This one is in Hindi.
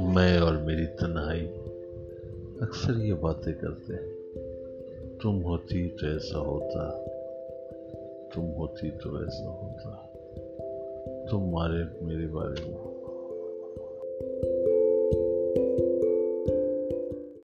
मैं और मेरी तन्हाई अक्सर ये बातें करते हैं। तुम होती तो ऐसा होता, तुम होती तो ऐसा होता। तुम मारे मेरे बारे में।